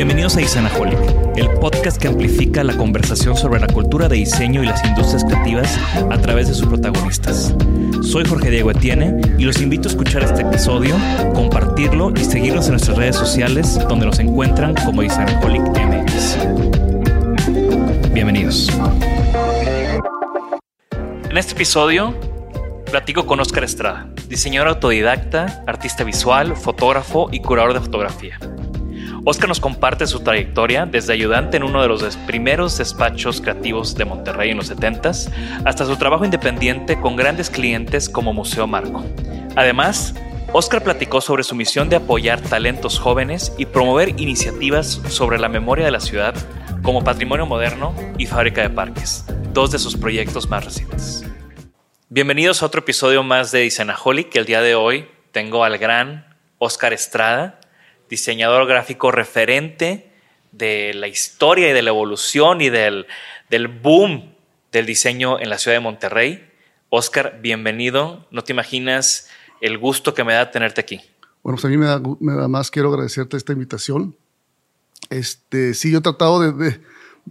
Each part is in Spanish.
Bienvenidos a Isanaholic, el podcast que amplifica la conversación sobre la cultura de diseño y las industrias creativas a través de sus protagonistas. Soy Jorge Diego Etienne y los invito a escuchar este episodio, compartirlo y seguirnos en nuestras redes sociales donde nos encuentran como Isanaholic MX. Bienvenidos. En este episodio platico con Oscar Estrada, diseñador autodidacta, artista visual, fotógrafo y curador de fotografía. Oscar nos comparte su trayectoria desde ayudante en uno de los primeros despachos creativos de Monterrey en los 70s hasta su trabajo independiente con grandes clientes como Museo Marco. Además, Oscar platicó sobre su misión de apoyar talentos jóvenes y promover iniciativas sobre la memoria de la ciudad como Patrimonio Moderno y Fábrica de Parques, dos de sus proyectos más recientes. Bienvenidos a otro episodio más de Isenaholic, que el día de hoy tengo al gran Oscar Estrada, diseñador gráfico referente de la historia y de la evolución y del, del boom del diseño en la ciudad de Monterrey. Oscar, bienvenido. No te imaginas el gusto que me da tenerte aquí. Bueno, pues a mí me da, más, quiero agradecerte esta invitación. Este, sí, yo he tratado de,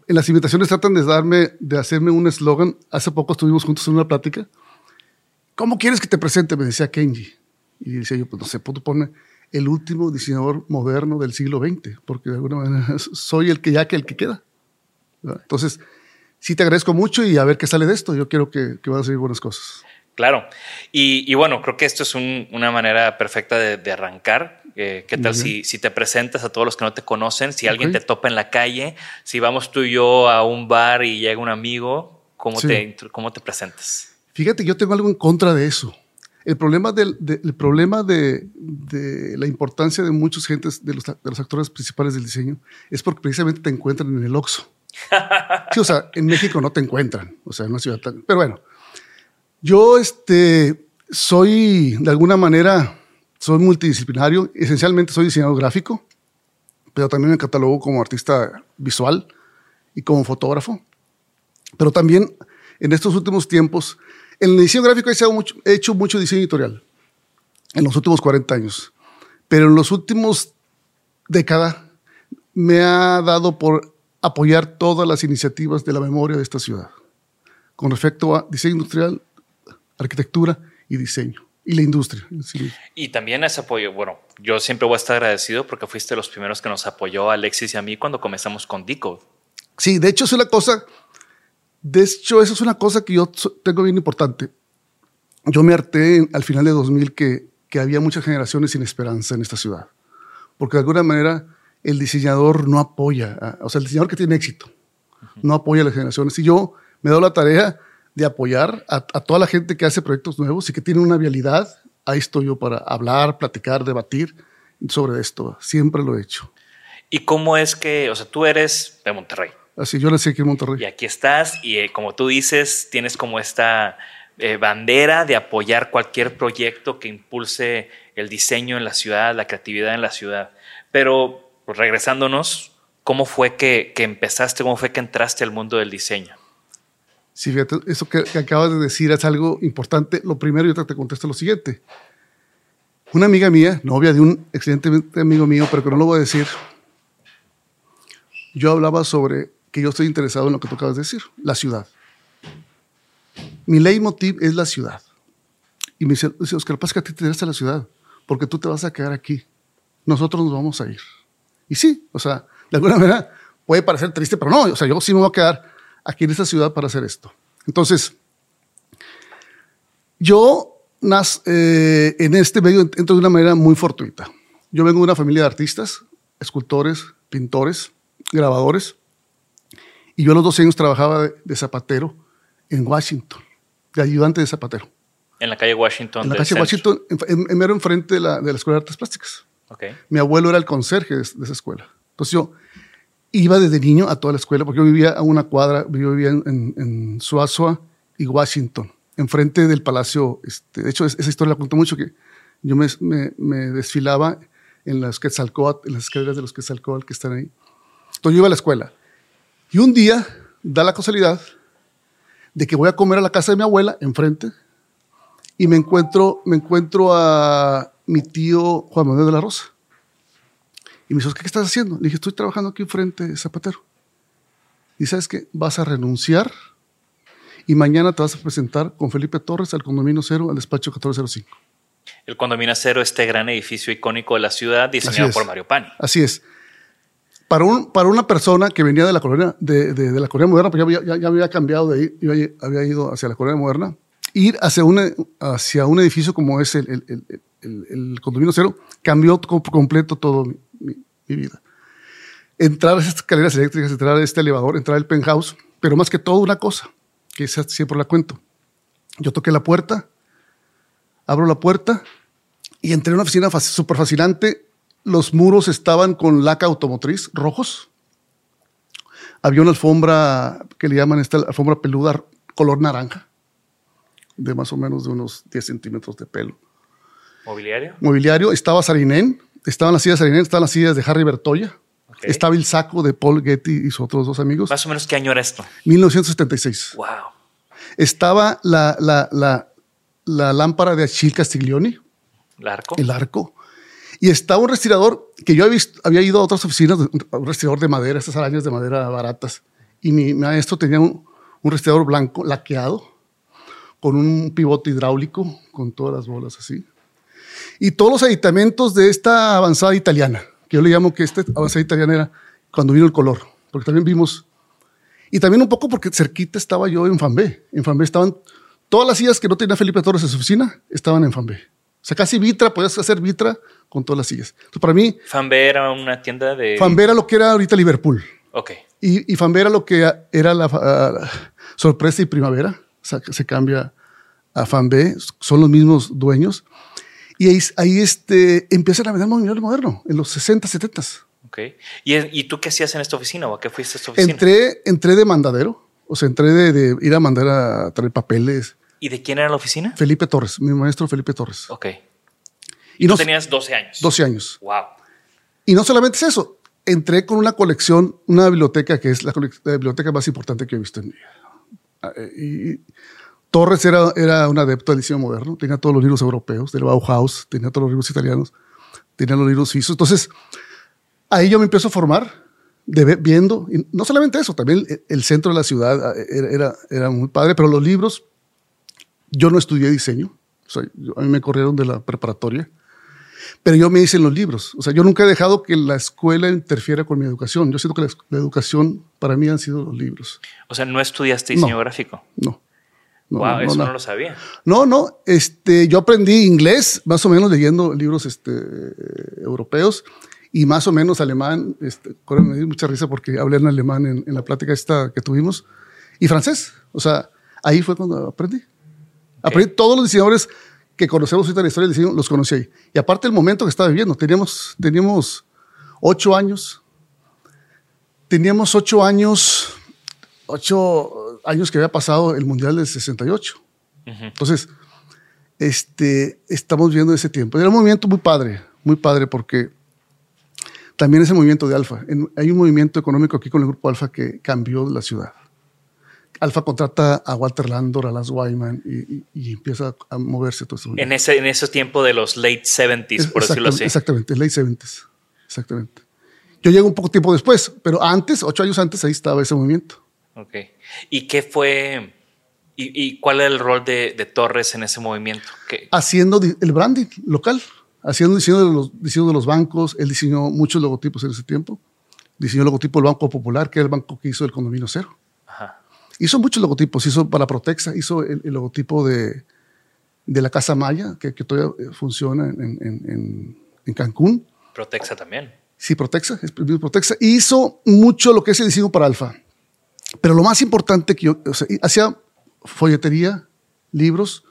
en las invitaciones tratan de darme, de hacerme un eslogan. Hace poco estuvimos juntos en una plática. ¿Cómo quieres que te presente? Me decía Kenji. Y decía yo, pues no sé, tú pone el último diseñador moderno del siglo XX, porque de alguna manera soy el que ya que el que queda. ¿verdad? Entonces, sí te agradezco mucho y a ver qué sale de esto. Yo quiero que, que van a salir buenas cosas. Claro. Y, y bueno, creo que esto es un, una manera perfecta de, de arrancar. Eh, ¿Qué tal si, si, te presentas a todos los que no te conocen? Si okay. alguien te topa en la calle, si vamos tú y yo a un bar y llega un amigo, ¿cómo, sí. te, cómo te presentas? Fíjate, yo tengo algo en contra de eso. El problema, del, de, el problema de, de, la importancia de muchos gentes, de los, de los, actores principales del diseño, es porque precisamente te encuentran en el Oxxo. sí, o sea, en México no te encuentran, o sea, en una ciudad tan... Pero bueno, yo este, soy, de alguna manera, soy multidisciplinario, esencialmente soy diseñador gráfico, pero también me catalogo como artista visual y como fotógrafo. Pero también en estos últimos tiempos en el diseño gráfico he, mucho, he hecho mucho diseño editorial en los últimos 40 años, pero en los últimos décadas me ha dado por apoyar todas las iniciativas de la memoria de esta ciudad, con respecto a diseño industrial, arquitectura y diseño. Y la industria. Sí. Y también ese apoyo, bueno, yo siempre voy a estar agradecido porque fuiste los primeros que nos apoyó Alexis y a mí cuando comenzamos con Decode. Sí, de hecho es una cosa de hecho, eso es una cosa que yo tengo bien importante. Yo me harté al final de 2000 que, que había muchas generaciones sin esperanza en esta ciudad. Porque de alguna manera el diseñador no apoya, a, o sea, el diseñador que tiene éxito uh -huh. no apoya a las generaciones. Y yo me doy la tarea de apoyar a, a, toda la gente que hace proyectos nuevos y que tiene una vialidad. Ahí estoy yo para hablar, platicar, debatir sobre esto. Siempre lo he hecho. ¿Y cómo es que, o sea, tú eres de Monterrey? Así, yo nací aquí en Monterrey. Y aquí estás y eh, como tú dices, tienes como esta eh, bandera de apoyar cualquier proyecto que impulse el diseño en la ciudad, la creatividad en la ciudad. Pero pues, regresándonos, ¿cómo fue que, que empezaste, cómo fue que entraste al mundo del diseño? Sí, fíjate, eso que, que acabas de decir es algo importante. Lo primero, yo te, te contesto lo siguiente. Una amiga mía, novia de un excelente amigo mío, pero que no lo voy a decir, yo hablaba sobre que yo estoy interesado en lo que tú acabas de decir, la ciudad. Mi leitmotiv es la ciudad. Y me dice, Oscar, pasa que a ti te interesa la ciudad, porque tú te vas a quedar aquí. Nosotros nos vamos a ir. Y sí, o sea, de alguna manera puede parecer triste, pero no, o sea, yo sí me voy a quedar aquí en esta ciudad para hacer esto. Entonces, yo nas, eh, en este medio entro de una manera muy fortuita. Yo vengo de una familia de artistas, escultores, pintores, grabadores, y yo a los 12 años trabajaba de, de zapatero en Washington, de ayudante de zapatero. En la calle Washington. En la calle. Washington, en, en, mero enfrente de la, de la Escuela de Artes Plásticas. Ok. Mi abuelo era el conserje de, de esa escuela. Entonces yo iba desde niño a toda la escuela, porque yo vivía a una cuadra, yo vivía en, en, en Suazua y Washington, enfrente del palacio. Este, de hecho, es- esa historia la cuento mucho, que yo me, me, me desfilaba en las Quetzalcóatl, en las escaleras de los Quetzalcóatl que están ahí. Entonces yo iba a la escuela. Y un día da la casualidad de que voy a comer a la casa de mi abuela, enfrente, y me encuentro, me encuentro a mi tío Juan Manuel de la Rosa. Y me dice, ¿qué estás haciendo? Le dije, estoy trabajando aquí enfrente de Zapatero. Y sabes qué, vas a renunciar y mañana te vas a presentar con Felipe Torres al condominio cero, al despacho 1405. El condominio cero, este gran edificio icónico de la ciudad, diseñado por Mario Pani. Así es. Para, un, para una persona que venía de la colonia, de, de- la colonia moderna, pues ya, ya, había cambiado de yo había, ido hacia la colonia moderna, ir hacia, una, hacia un edificio como es el, el, condominio cero, cambió completo todo mi, vida. Entrar a esas escaleras eléctricas, entrar a este elevador, entrar al penthouse, pero más que todo una cosa, que siempre la cuento. Yo toqué la puerta, abro la puerta y entré a una oficina súper fascinante. Los muros estaban con laca automotriz rojos. Había una alfombra que le llaman esta alfombra peluda color naranja, de más o menos de unos 10 centímetros de pelo. Mobiliario. Mobiliario, estaba Sarinén, estaban las sillas de Sarinén, estaban las sillas de Harry Bertoya, estaba el saco de Paul Getty y sus otros dos amigos. Más o menos, ¿qué año era esto? 1976. Wow. Estaba la, la, la, la lámpara de Achille Castiglioni, ¿El arco? el arco. Y estaba un respirador que yo había, ido a otras oficinas, un respirador de madera, estas arañas de madera baratas. Y mi maestro tenía un, un respirador blanco laqueado, con un pivote hidráulico, con todas las bolas así. Y todos los aditamentos de esta avanzada italiana, que yo le llamo que esta avanzada italiana era cuando vino el color, porque también vimos. Y también un poco porque cerquita estaba yo en Fanbé. En Fanbé estaban todas las sillas que no tenía Felipe Torres en su oficina, estaban en Fanbé. O sea, casi Vitra, podías hacer Vitra con todas las sillas. Entonces, para mí, Fanbe era una tienda de. Fanbé era lo que era ahorita Liverpool. Ok. Y, y Fanbé era lo que era la ah, sorpresa y primavera. O sea, que se cambia a Fanbé, son los mismos dueños. Y ahí, ahí este, empiezan a vender mobiliario moderno, en los 60, 70. Ok. ¿Y, ¿Y tú qué hacías en esta oficina o a qué fuiste a esta oficina? Entré, entré de mandadero, o sea, entré de, de ir a mandar a traer papeles. ¿Y de quién era la oficina? Felipe Torres, mi maestro Felipe Torres. Ok. Y Tú no, tenías 12 años. 12 años. Wow. Y no solamente es eso, entré con una colección, una biblioteca que es la, la biblioteca más importante que he visto en mi vida. Ah, eh, Y Torres era, era un adepto del diseño moderno, tenía todos los libros europeos, del Bauhaus, tenía todos los libros italianos, tenía los libros suizos. Entonces, ahí yo me empiezo a formar, de viendo, y no solamente eso, también el, el centro de la ciudad ah, era, era, era muy padre, pero los libros, yo no estudié diseño, o sea, a mí me corrieron de la preparatoria pero yo me hice en los libros. O sea, yo nunca he dejado que la escuela interfiera con mi educación. Yo siento que la, la educación para mí han sido los libros. O sea, no estudiaste diseño No. gráfico. No. No, wow, no, eso no, no. lo sabía. no, no, este, yo aprendí inglés más o menos leyendo libros este, europeos y más o menos alemán. Este, me dio mucha risa porque hablé en alemán en, en la plática esta que tuvimos y francés. O sea, ahí fue cuando aprendí. Aprendí todos los diseñadores que conocemos ahorita en la historia del diseño, los conocí ahí. Y aparte el momento que estaba viviendo, teníamos, teníamos ocho años. teníamos ocho años, ocho años que había pasado el Mundial del 68. Entonces, este, estamos viendo ese tiempo. Era un movimiento muy padre, muy padre porque también ese movimiento de Alfa. hay un movimiento económico aquí con el grupo Alfa que cambió la ciudad. Alfa contrata a Walter Landor, a Las Wyman y, empieza a moverse todo eso. En ese, en ese tiempo de los late 70s, por decirlo así. Exactamente, late 70s. Exactamente. Yo llego un poco tiempo después, pero antes, ocho años antes, ahí estaba ese movimiento. Ok. ¿Y qué fue? ¿Y, cuál era el rol de, Torres en ese movimiento? Haciendo el branding local, haciendo diseño de, los, diseño de los bancos. Él diseñó muchos logotipos en ese tiempo. Diseñó el logotipo del Banco Popular, que era el banco que hizo el condominio cero. Hizo muchos logotipos. Hizo para Protexa, hizo el, logotipo de, de, la Casa Maya, que, todavía eh, funciona en, en, en Cancún. Protexa también. Sí, Protexa, es Protexa. Hizo mucho lo que es el diseño para Alfa. Pero lo más importante que yo, o sea, hacía folletería, libros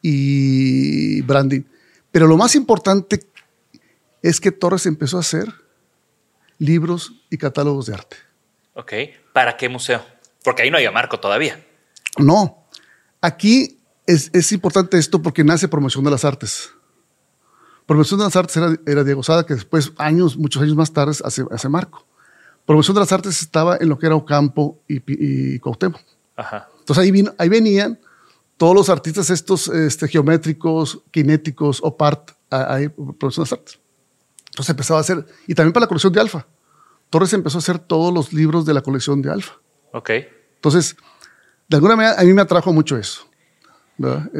y branding. Pero lo más importante es que Torres empezó a hacer libros y catálogos de arte. Ok. ¿Para qué museo? Porque ahí no había marco todavía. No. Aquí es, es importante esto porque nace Promoción de las Artes. Promoción de las Artes era, Diego Sada, que después, años, muchos años más tarde, hace, hace Marco. Promoción de las Artes estaba en lo que era Ocampo y, y Cuauhtémoc. Entonces ahí, ahí venían todos los artistas estos este, geométricos, kinéticos, o part, ahí, Promoción de las Artes. Entonces empezaba a hacer, y también para la colección de Alfa. Torres empezó a hacer todos los libros de la colección de Alfa. Ok. Entonces, de alguna manera, a mí me atrajo mucho eso.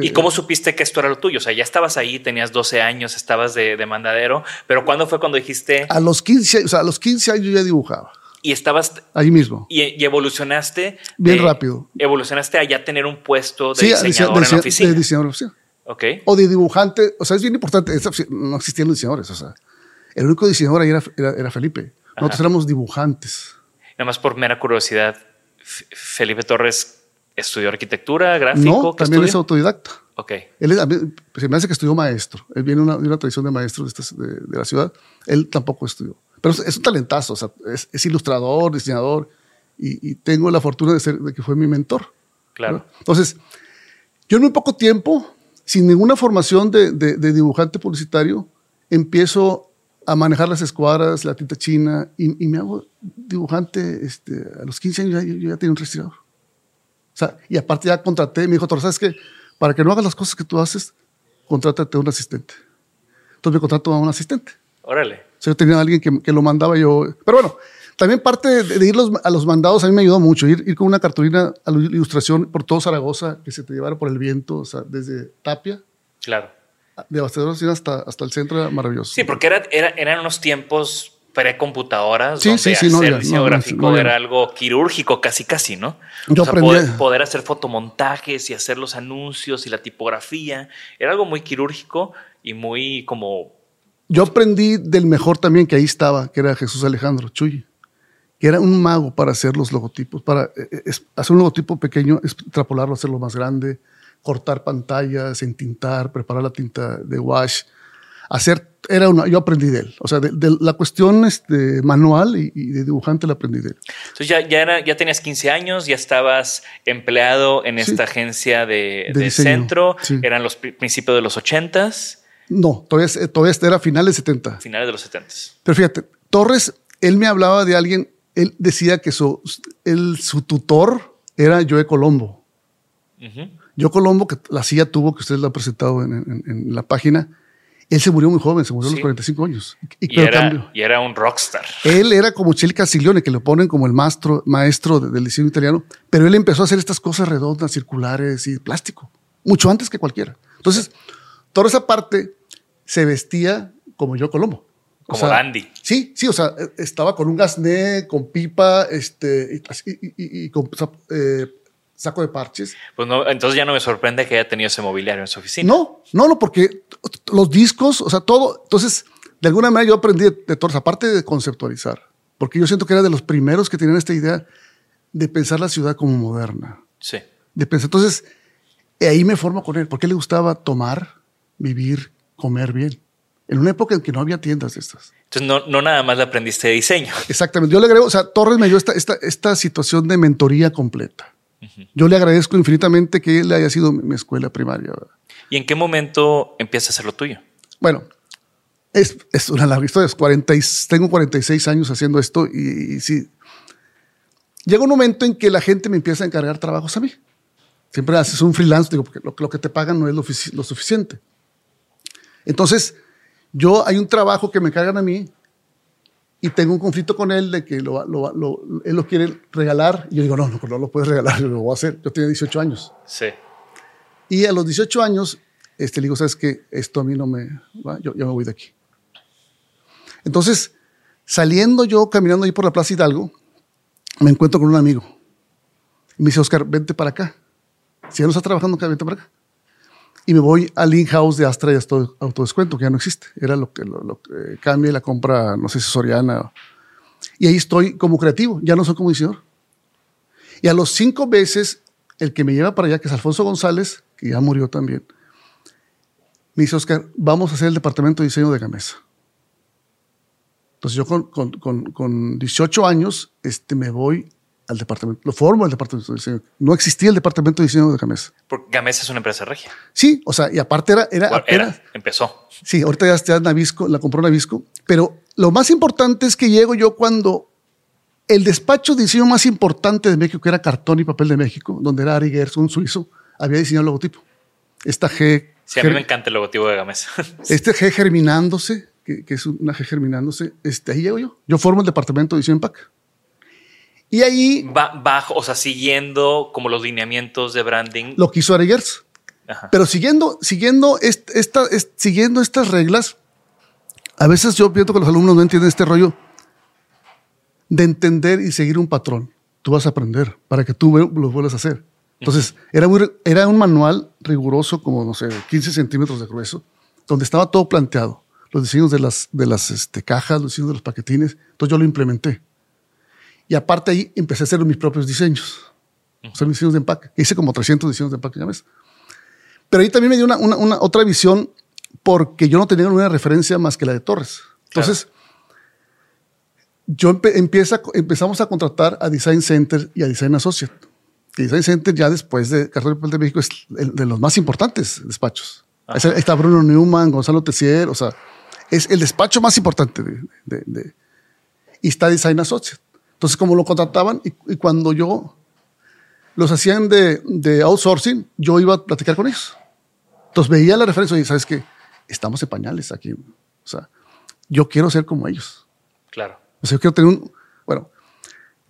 ¿Y cómo supiste que esto era lo tuyo? O sea, ya estabas ahí, tenías 12 años, estabas de, mandadero, pero ¿cuándo fue cuando dijiste? A los 15, o sea, a los 15 años ya dibujaba. Y estabas ahí mismo. Y, evolucionaste. Bien rápido. Evolucionaste a ya tener un puesto de diseñador en la oficina. De diseñador oficina. Ok. O de dibujante. O sea, es bien importante. No existían los diseñadores. O sea, el único diseñador ahí era, Felipe. Nosotros éramos dibujantes. Nada más por mera curiosidad, Felipe Torres ¿Estudió arquitectura, gráfico? No, también es autodidacta. Ok. Él se me hace que estudió maestro. Él viene de una, tradición de maestros de, la ciudad. Él tampoco estudió. Pero es, un talentazo. O sea, es, ilustrador, diseñador. Y, tengo la fortuna de, ser, de que fue mi mentor. Claro. Entonces, yo en muy poco tiempo, sin ninguna formación de, dibujante publicitario, empiezo a manejar las escuadras, la tinta china, y, me hago dibujante. Este, a los 15 años yo ya tenía un respirador. O sea, y aparte ya contraté, me dijo, ¿sabes qué? Para que no hagas las cosas que tú haces, contrátate a un asistente. Entonces me contrato a un asistente. Órale. O sea, yo tenía a alguien que, que, lo mandaba yo. Pero bueno, también parte de, ir a los mandados a mí me ayudó mucho. Ir, ir, con una cartulina a la ilustración por todo Zaragoza, que se te llevara por el viento, o sea, desde Tapia. Claro. De Abastedor hasta, hasta el centro era maravilloso. Sí, porque era, era, eran unos tiempos precomputadoras, sí, donde sí, sí, hacer diseño gráfico era algo quirúrgico, casi casi, ¿no? Yo o sea, poder, hacer fotomontajes y hacer los anuncios y la tipografía era algo muy quirúrgico y muy como. Yo aprendí del mejor también que ahí estaba, que era Jesús Alejandro Chuy, que era un mago para hacer los logotipos, para eh, eh, hacer un logotipo pequeño, extrapolarlo, hacerlo más grande, cortar pantallas, entintar, preparar la tinta de wash hacer, era una, yo aprendí de él. O sea, de, la cuestión este, manual y, de dibujante la aprendí de él. Entonces ya, ya, era, ya tenías 15 años, ya estabas empleado en esta agencia de, de, centro, eran los principios de los 80s. No, todavía, todavía era finales 70. Finales de los 70. Pero fíjate, Torres, él me hablaba de alguien, él decía que su, su tutor era Joe Colombo. Joe Colombo, que la silla tuvo, que ustedes han presentado en, en la página, él se murió muy joven, se murió a los 45 años. Y, era, un rockstar. Él era como Chile Castiglione, que lo ponen como el maestro, maestro del diseño italiano, pero él empezó a hacer estas cosas redondas, circulares y plástico, mucho antes que cualquiera. Entonces, toda esa parte se vestía como yo Colombo. Como Dandy. Sí, sí, o sea, estaba con un gasné, con pipa, este, y, con eh, saco de parches. Pues no, entonces ya no me sorprende que haya tenido ese mobiliario en su oficina. No, no, no, porque los discos, o sea, todo. Entonces, de alguna manera yo aprendí de, todos, aparte de conceptualizar, porque yo siento que era de los primeros que tenían esta idea de pensar la ciudad como moderna. Sí. De pensar, entonces, ahí me formo con él, porque le gustaba tomar, vivir, comer bien. En una época en que no había tiendas de estas. Entonces, no, no nada más le aprendiste de diseño. Exactamente. Yo le agrego, o sea, Torres me dio esta, esta, esta situación de mentoría completa. Yo le agradezco infinitamente que él haya sido mi, escuela primaria. ¿verdad? ¿Y en qué momento empieza a hacer lo tuyo? Bueno, es, es una larga historia. Es 40 y- tengo 46 años haciendo esto y, y sí. Llega un momento en que la gente me empieza a encargar trabajos a mí. Siempre haces un freelance, digo, porque lo, lo que te pagan no es lo, lo suficiente. Entonces, yo hay un trabajo que me encargan a mí y tengo un conflicto con él de que lo, lo- lo- él lo quiere regalar. Y yo digo, no, no, no lo puedes regalar, yo lo voy a hacer. Yo tenía 18 años. Sí. Y a los 18 años, este, le digo, ¿sabes qué? Esto a mí no me... va, Yo, yo me voy de aquí. Entonces, saliendo yo, caminando ahí por la Plaza Hidalgo, me encuentro con un amigo. Y me dice, Oscar, vente para acá. Si ya no estás trabajando vente para acá. Y me voy al in-house de Astra y Auto- Autodescuento, que ya no existe. Era lo que, lo, lo cambia la compra, no sé si Soriana. Y ahí estoy como creativo, ya no soy como diseñador. Y a los cinco veces, el que me lleva para allá, que es Alfonso González, que ya murió también, me dice, Oscar, vamos a hacer el departamento de diseño de Gamesa. Entonces yo con, con, con, con 18 años este, me voy al departamento, lo formo el departamento de diseño. No existía el departamento de diseño de Gamesa. Porque Gamesa es una empresa regia. Sí, o sea, y aparte era, era Bueno, apenas, era, empezó. Sí, ahorita ya está Navisco, la compró Navisco, pero lo más importante es que llego yo cuando el despacho de diseño más importante de México, que era Cartón y Papel de México, donde era Ari Gers, un suizo, había diseñado el logotipo. Esta G, Sí, a mí me encanta el logotipo de Gamesa. este G germinándose, que, que es una G germinándose, este, ahí llego yo. Yo formo el departamento de diseño en PAC. Y ahí bajo, o sea, siguiendo como los lineamientos de branding. lo que hizo Ari. Ajá. Pero siguiendo, siguiendo, est- esta, est- siguiendo estas reglas, a veces yo pienso que los alumnos no entienden este rollo de entender y seguir un patrón. Tú vas a aprender para que tú lo vuelvas a hacer. Entonces, era, muy, era un manual riguroso, como, no sé, 15 centímetros de grueso, donde estaba todo planteado. Los diseños de las, de las este, cajas, los diseños de los paquetines. Entonces, yo lo implementé. Y aparte ahí empecé a hacer mis propios diseños. O sea, mis diseños de empaque. Hice como 300 diseños de empaque ya ves. Pero ahí también me dio una, una- una otra visión porque yo no tenía ninguna referencia más que la de Torres. Entonces, yo empe- empieza, empezamos a contratar a Design Center y a Design Associate. Y Design Center ya después de Cartón de México es el de los más importantes despachos. Ahí está- está Bruno Newman, Gonzalo Tessier, o sea, es el despacho más importante de, de- de- y está Design Associate. Entonces, como lo contrataban y, y cuando yo los hacían de, de outsourcing, yo iba a platicar con ellos. Entonces veía la referencia y sabes que estamos en pañales aquí. O sea, yo quiero ser como ellos. Claro. O sea, yo quiero tener un. Bueno,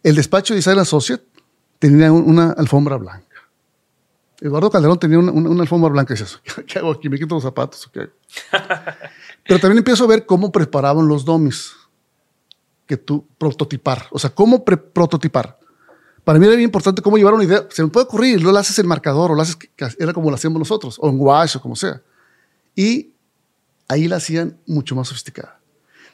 el despacho de Design Associate tenía un- una alfombra blanca. Eduardo Calderón tenía una, una- una alfombra blanca y dices, ¿qué hago aquí? ¿Me quito los zapatos? o qué hago? Pero también empiezo a ver cómo preparaban los domis que tú prototipar. O sea, cómo prototipar. Para mí era bien importante cómo llevar una idea. Se me puede ocurrir, lo haces en marcador o lo haces, era como lo hacíamos nosotros, o en wash o como sea. Y ahí la hacían mucho más sofisticada.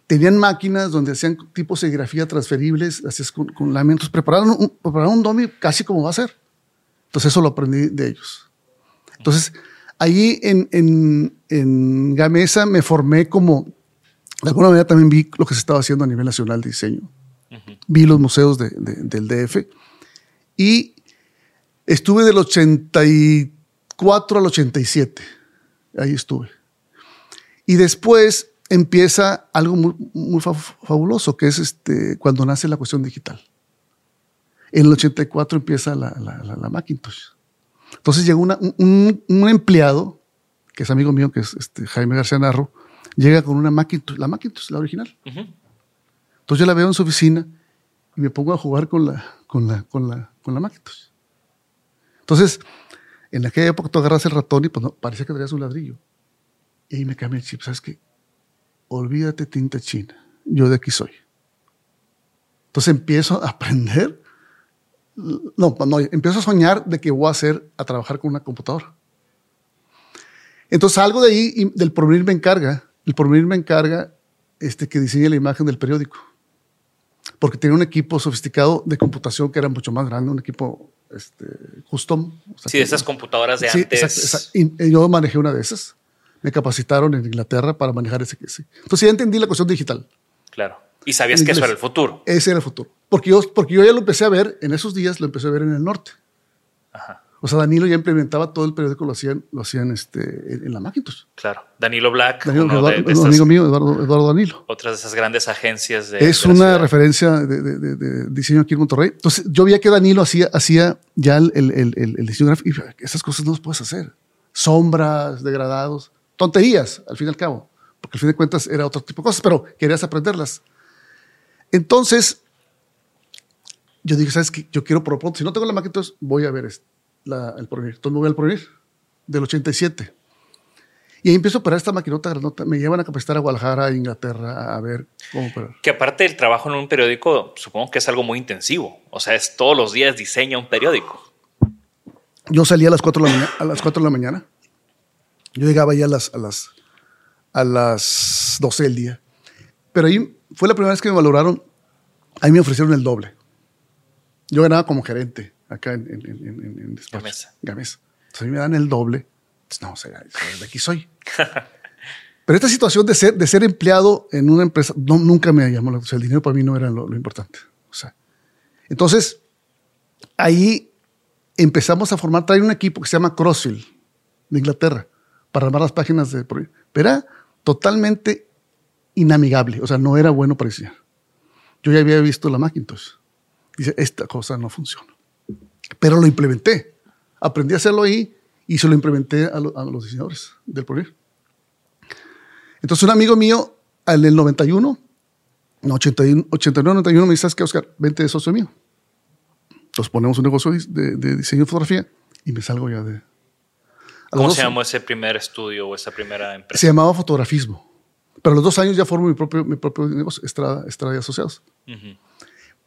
Tenían máquinas donde hacían tipo serigrafía transferibles, hacías con, con lamentos, prepararon un, prepararon un domi casi como va a ser. Entonces eso lo aprendí de ellos. Entonces ahí en, en, en Gamesa me formé como, de alguna manera también vi lo que se estaba haciendo a nivel nacional de diseño. Vi los museos de- de- del DF y estuve del 84 al 87. Ahí estuve. Y después empieza algo muy, muy fa- fabuloso, que es este, cuando nace la cuestión digital. En el 84 empieza la, la, la- la Macintosh. Entonces llegó una- un, un empleado, que es amigo mío, que es este, Jaime García Narro, llega con una Macintosh, la Macintosh, la original. Entonces yo la veo en su oficina y me pongo a jugar con la, con la, con la, con la Macintosh. Entonces, en aquella época tú agarras el ratón y pues no, parecía que traías un ladrillo. Y ahí me cambia el chip. ¿Sabes qué? Olvídate tinta china. Yo de aquí soy. Entonces empiezo a aprender. No, no, empiezo a soñar de que voy a hacer, a trabajar con una computadora. Entonces algo de ahí, y del porvenir me encarga. El porvenir me encarga este, que diseñe la imagen del periódico. Porque tenía un equipo sofisticado de computación que era mucho más grande, un equipo este, custom. o sea, Sí, de esas computadoras de Sí, antes. exacto, exacto. Y yo manejé una de esas. Me capacitaron en Inglaterra para manejar ese. ese. Entonces ya entendí la cuestión digital. Claro. Y sabías que eso era el futuro. Ese era el futuro. Porque yo, porque yo ya lo empecé a ver, en esos días lo empecé a ver en el norte. Ajá. O sea, Danilo ya implementaba todo el periódico, lo hacían, lo hacían este, en, en la Macintosh. Claro. Danilo Black, Danilo, uno Eduardo, de, de un estas- amigo mío, Eduardo, Eduardo Danilo. otras de esas grandes agencias de. es de una referencia de, de- diseño aquí en Monterrey. Entonces, yo veía que Danilo hacía, hacía ya el, el- el- el- diseño gráfico. Y dije, esas cosas no las puedes hacer. Sombras, degradados, tonterías, al fin y al cabo. Porque al fin de cuentas era otro tipo de cosas, pero querías aprenderlas. Entonces, yo dije, ¿sabes qué? Yo quiero por lo pronto, si no tengo la Macintosh, voy a ver este, la- el voy al porvenir, del 87. Y ahí empiezo a operar esta maquinota granota. Me llevan a capacitar a Guadalajara, a Inglaterra, a ver cómo operar. Que aparte del trabajo en un periódico, supongo que es algo muy intensivo. O sea, es todos los días diseña un periódico. Yo salía a las 4 de la mañana. A las 4 de la mañana. Yo llegaba ya a las, a las, a las 12 del día. Pero ahí fue la primera vez que me valoraron. Ahí me ofrecieron el doble. Yo ganaba como gerente acá en, en, en, en-. Gamesa. Gamesa. Entonces a mí me dan el doble. Entonces, no, o sea, de aquí soy. Pero esta situación de ser, de ser empleado en una empresa no, nunca me llamó la atención. El dinero para mí no era lo, lo importante. O sea, entonces, ahí empezamos a formar, traer un equipo que se llama Crossfield de Inglaterra para armar las páginas de pero era totalmente inamigable, o sea, no era bueno para diseñar. Yo ya había visto la Macintosh. Dice, esta cosa no funciona. Pero lo implementé. Aprendí a hacerlo ahí y se lo implementé a, lo- a los diseñadores del porvenir. Entonces, un amigo mío, en el 91, no, 81, 89, 91, me dice, ¿sabes qué, Oscar? Vente de socio mío. Nos ponemos un negocio de, de diseño de fotografía y me salgo ya de... ¿Cómo se llamó ese primer estudio o esa primera empresa? Se llamaba fotografismo. Pero a los dos años ya formo mi propio, mi propio negocio, Estrada, Estrada y Asociados.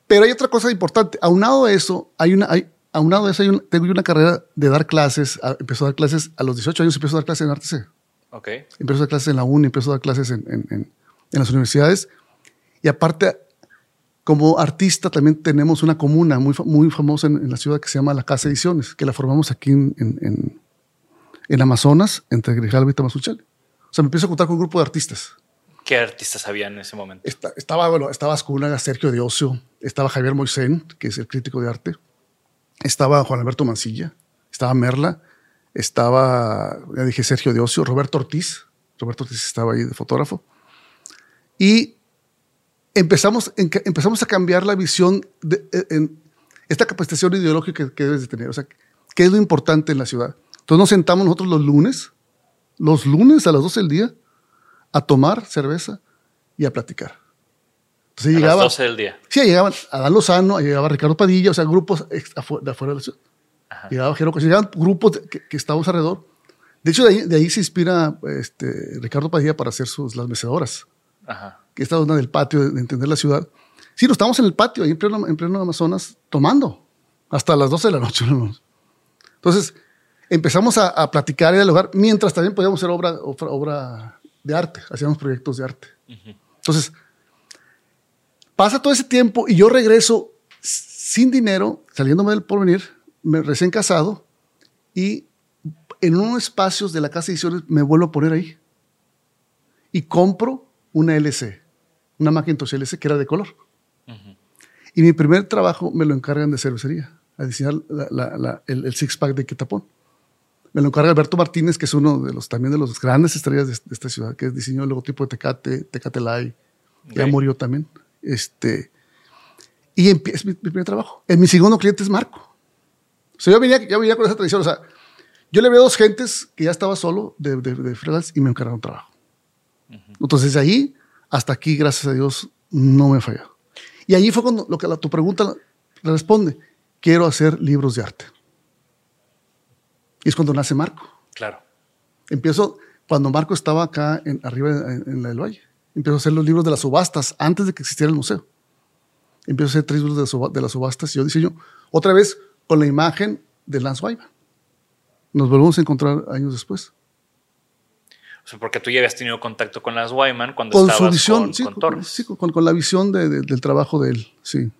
Pero hay otra cosa importante. Aunado a eso, hay una, hay, aunado a eso, un- tengo una carrera de dar clases. A- empezó a dar clases a los 18 años, empiezo a dar clases en Arte C. Ok. Empiezo a dar clases en la UNI, empiezo a dar clases en, en- en- en las universidades. Y aparte, como artista, también tenemos una comuna muy, muy famosa en, la ciudad que se llama La Casa Ediciones, que la formamos aquí en, en- en- en Amazonas, entre Grijalva y Tamazunchale. O sea, me empiezo a contar con un grupo de artistas. ¿Qué artistas había en ese momento? Esta- estaba, bueno, estaba Ascúnaga, Sergio de Ocio, estaba Javier Moisén, que es el crítico de arte, estaba Juan Alberto Mancilla, estaba Merla, estaba, ya dije, Sergio de Roberto Ortiz, Roberto Ortiz estaba ahí de fotógrafo, y empezamos, empezamos a cambiar la visión de en esta capacitación ideológica que, que debes de tener, o sea, qué es lo importante en la ciudad. Entonces nos sentamos nosotros los lunes, los lunes a las 12 del día, a tomar cerveza y a platicar. Entonces a llegaba. las 12 del día. Sí, llegaban Adán Lozano, llegaba Ricardo Padilla, o sea, grupos afu- de afuera de la ciudad. Llegaba Jero llegaban grupos que, que estábamos alrededor. De hecho, de ahí, de ahí se inspira este, Ricardo Padilla para hacer sus, las mecedoras, Ajá. que esta onda del patio, de, de entender la ciudad. Sí, nos estábamos en el patio, ahí en pleno, en pleno Amazonas, tomando, hasta las 12 de la noche. ¿no? Entonces, empezamos a, a platicar y a dialogar, mientras también podíamos hacer obra, obra, obra de arte, hacíamos proyectos de arte. Entonces, pasa todo ese tiempo y yo regreso sin dinero, saliéndome del porvenir, me, recién casado, y en unos espacios de la casa de ediciones me vuelvo a poner ahí. Y compro una LC, una Macintosh LC que era de color. Y mi primer trabajo me lo encargan de cervecería, a diseñar la- la- la- el, el six-pack de Quetapón. Me lo encarga Alberto Martínez, que es uno de los también de los grandes estrellas de, de esta ciudad, que diseñó el logotipo de Tecate, Tecate Light, ya Ok. murió también. Este, y empie- es mi, mi primer trabajo. En mi segundo cliente es Marco. O sea, yo venía, yo venía con esa tradición. O sea, yo le veo dos gentes que ya estaba solo de, de, de freelance y me encargaron trabajo. Entonces, de ahí hasta aquí, gracias a Dios, no me falló. Y allí fue cuando lo que la, tu pregunta la- responde. Quiero hacer libros de arte. Y es cuando nace Marco. Claro. Empiezo, cuando Marco estaba acá en, arriba en, en la del Valle, empiezo a hacer los libros de las subastas antes de que existiera el museo. Empiezo a hacer tres libros de, suba- de las subastas y yo diseño otra vez con la imagen de Lance Wyman. Nos volvemos a encontrar años después. O sea, porque tú ya habías tenido contacto con las Wyman cuando Con su estabas visión, con, sí, con Torres. sí, con- con la visión de- de- del trabajo de él, sí.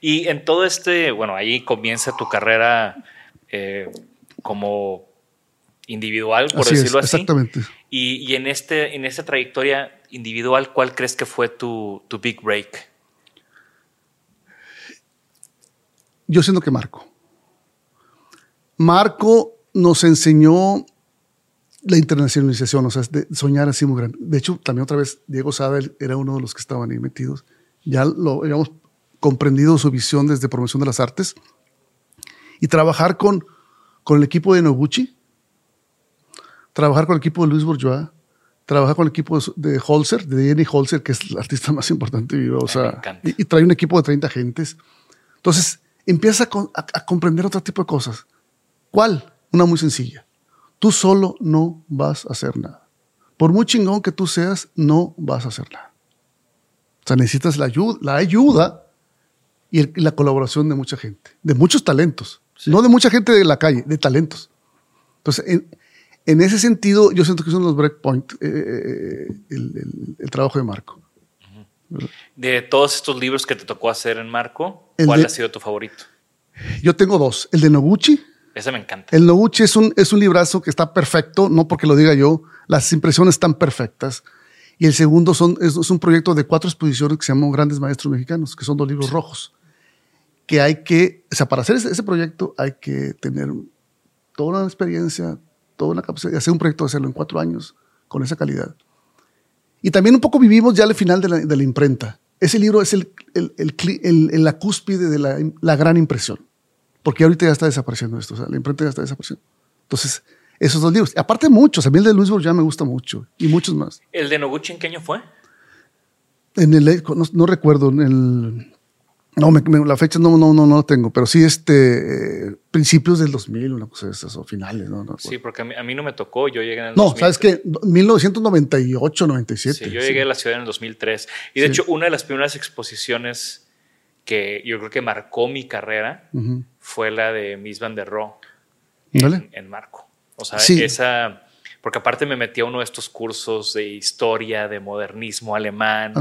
Y en todo este, bueno, ahí comienza tu carrera eh, como individual, por Así es, decirlo así. exactamente. Y, y en, este, en esta trayectoria individual, ¿cuál crees que fue tu, tu big break? Yo siento que Marco. Marco nos enseñó la internacionalización, o sea, de soñar así muy grande. De hecho, también otra vez, Diego Sadel era uno de los que estaban ahí metidos. Ya lo habíamos comprendido su visión desde promoción de las artes. Y trabajar con, con el equipo de Noguchi, trabajar con el equipo de Luis Bourgeois, trabajar con el equipo de, Holzer, de Jenny Holzer, que es el artista más importante vivo, o me sea, y, y trae un equipo de 30 gentes. Entonces, empieza a, con- a- a comprender otro tipo de cosas. ¿Cuál? Una muy sencilla. Tú solo no vas a hacer nada. Por muy chingón que tú seas, no vas a hacer nada. O sea, necesitas la ayuda, la ayuda y el- y la colaboración de mucha gente, de muchos talentos. No de mucha gente de la calle, de talentos. Entonces, en, en ese sentido, yo siento que son los breakpoint, eh, el, el- el trabajo de Marco. De todos estos libros que te tocó hacer en Marco, ¿cuál de- ha sido tu favorito? Yo tengo dos. El de Noguchi. Ese me encanta. El Noguchi es un, es un librazo que está perfecto, no porque lo diga yo. Las impresiones están perfectas. Y el segundo son, es, es un proyecto de cuatro exposiciones que se llaman Grandes Maestros Mexicanos, que son dos libros rojos. Que hay que, o sea, para hacer ese, ese proyecto hay que tener toda una experiencia, toda una capacidad de hacer un proyecto, de hacerlo en cuatro años con esa calidad. Y también un poco vivimos ya al final de la, de la imprenta. Ese libro es el, el, el el- el- la cúspide de la, la gran impresión. Porque ahorita ya está desapareciendo esto. O sea, la imprenta ya está desapareciendo. Entonces, esos dos libros. Aparte muchos. A mí el de Luis Borja me gusta mucho. Y muchos más. ¿El de Noguchi en qué año fue? En el, no, no recuerdo, en el... No, me- me- la fecha no, no, no, no la tengo. Pero sí, este... eh, principios del 2000, una cosa de esas. O finales, ¿no? No, Sí, porque a mí, a mí no me tocó. Yo llegué en el no 2000. ¿sabes qué? 1998, 97. Sí, yo sí. llegué a la ciudad en el 2003. Y de Sí. hecho, una de las primeras exposiciones que yo creo que marcó mi carrera fue la de Miss Van der Rohe en, en Marco. O sea, Sí. esa. Porque aparte me metí a uno de estos cursos de historia, de modernismo alemán.